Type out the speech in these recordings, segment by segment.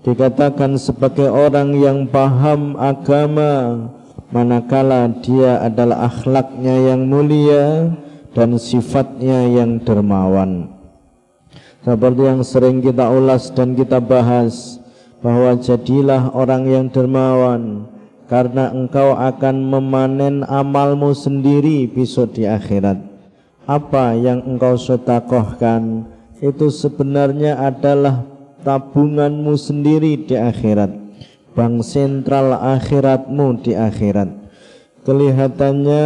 dikatakan sebagai orang yang paham agama manakala dia adalah akhlaknya yang mulia dan sifatnya yang dermawan. Seperti yang sering kita ulas dan kita bahas bahwa jadilah orang yang dermawan karena engkau akan memanen amalmu sendiri besok di akhirat. Apa yang engkau sedekahkan itu sebenarnya adalah tabunganmu sendiri di akhirat. Bank sentral akhiratmu di akhirat. Kelihatannya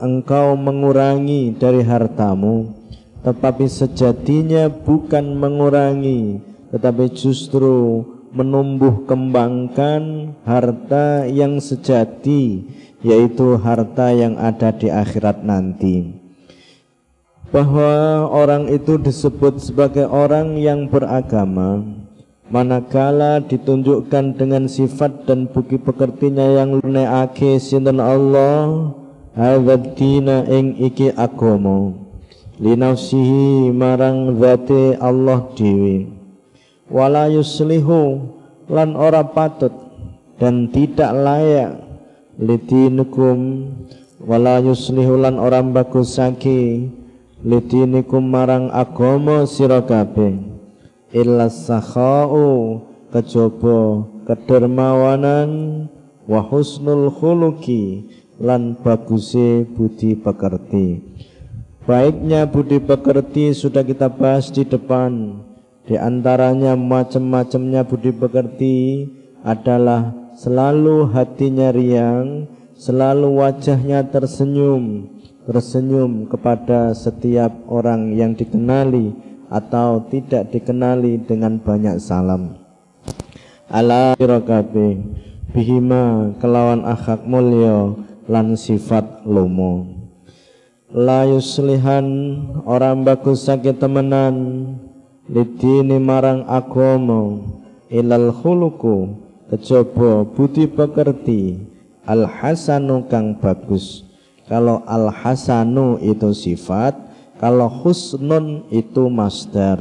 engkau mengurangi dari hartamu tetapi sejatinya bukan mengurangi tetapi justru menumbuh kembangkan harta yang sejati yaitu harta yang ada di akhirat nanti bahwa orang itu disebut sebagai orang yang beragama manakala ditunjukkan dengan sifat dan bukti pekertinya yang luneake sinten Allah hadzal dina ing iki agama linafsihi marang zati Allah dewi wala yuslihu lan ora patut dan tidak layak litinukum wala yuslihu lan ora bagusake litinikum marang agama sira kabeh illa sakhau kejaba kedermawanan wa husnul khuluqi lan baguse budi pekerti Baiknya budi pekerti sudah kita bahas di depan. Di antaranya macam-macamnya budi pekerti adalah selalu hatinya riang, selalu wajahnya tersenyum, tersenyum kepada setiap orang yang dikenali atau tidak dikenali dengan banyak salam. Ala bihima kelawan akhak mulya lan sifat lomo la yuslihan orang bagus sakit temenan lidini marang agomo ilal khuluku kecoba budi pekerti al hasanu kang bagus kalau al hasanu itu sifat kalau husnun itu masdar.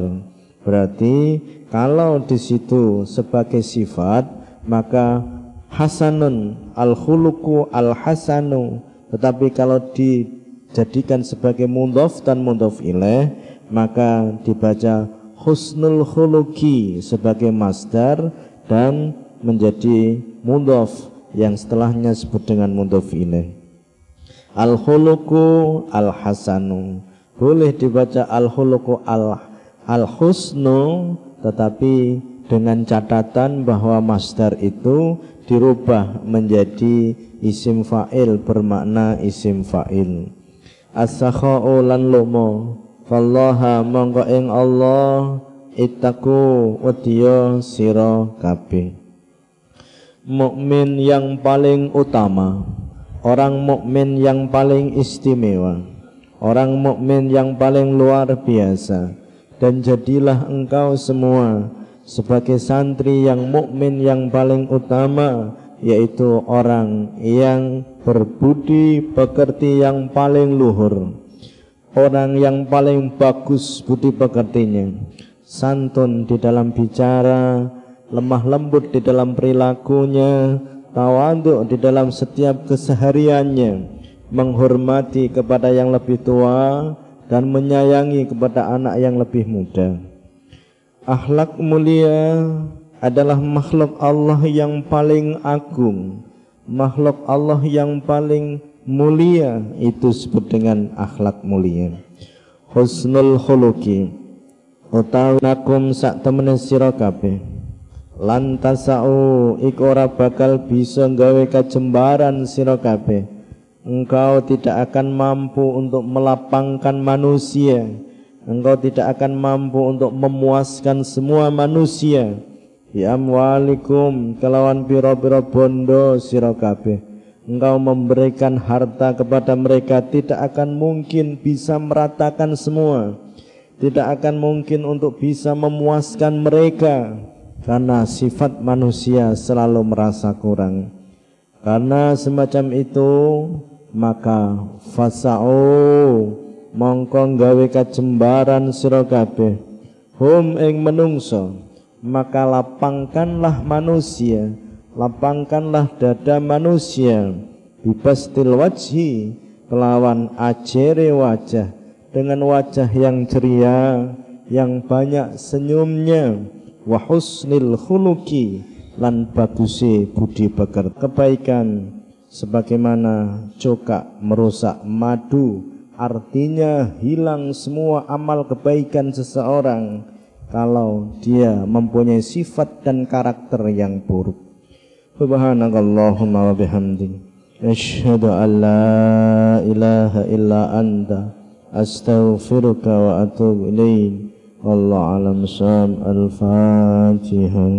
Berarti kalau di situ sebagai sifat maka hasanun al khuluku al hasanu tetapi kalau di jadikan sebagai mudhof dan mudhof ilaih maka dibaca husnul khuluqi sebagai masdar dan menjadi mudhof yang setelahnya disebut dengan mudhof ilaih al khuluqu al hasanu boleh dibaca al khuluqu al al husnu tetapi dengan catatan bahwa masdar itu dirubah menjadi isim fa'il bermakna isim fa'il. As-sakha'u lan lomo fallaha mongko ing Allah itaku wedya sira kabeh. Mukmin yang paling utama orang mukmin yang paling istimewa. Orang mukmin yang paling luar biasa. Dan jadilah engkau semua sebagai santri yang mukmin yang paling utama yaitu orang yang berbudi pekerti yang paling luhur. Orang yang paling bagus budi pekertinya. Santun di dalam bicara lemah lembut di dalam perilakunya tawaduk di dalam setiap kesehariannya. Menghormati kepada yang lebih tua dan menyayangi kepada anak yang lebih muda. Akhlak mulia adalah makhluk Allah yang paling agung. Makhluk Allah yang paling mulia itu disebut dengan akhlak mulia. Husnul khuluqi. Utawi nakum sak temene sira lan tasau iku ora bakal bisa gawe kajembaran sira kabeh. Engkau tidak akan mampu untuk melapangkan manusia. Engkau tidak akan mampu untuk memuaskan semua manusia. Bi amwalikum kelawan pira-pira bondo sira kabeh. Engkau memberikan harta kepada mereka tidak akan mungkin bisa meratakan semua. Tidak akan mungkin untuk bisa memuaskan mereka karena sifat manusia selalu merasa kurang. Karena semacam itu maka fasau mongko gawe kajembaran sira kabeh. Hum ing menungso maka lapangkanlah manusia lapangkanlah dada manusia. Bibastil wajhi kelawan ajere wajah. Dengan wajah yang ceria yang banyak senyumnya wa husnil khuluqi lan bagusi budi pekerti kebaikan sebagaimana cokak merusak madu artinya hilang semua amal kebaikan seseorang kalau dia mempunyai sifat dan karakter yang buruk. Subhanakallahumma wa bihamdik asyhadu an la ilaha illa anta astaghfiruka wa atubu ilaik. والله على مسام الفاتحة.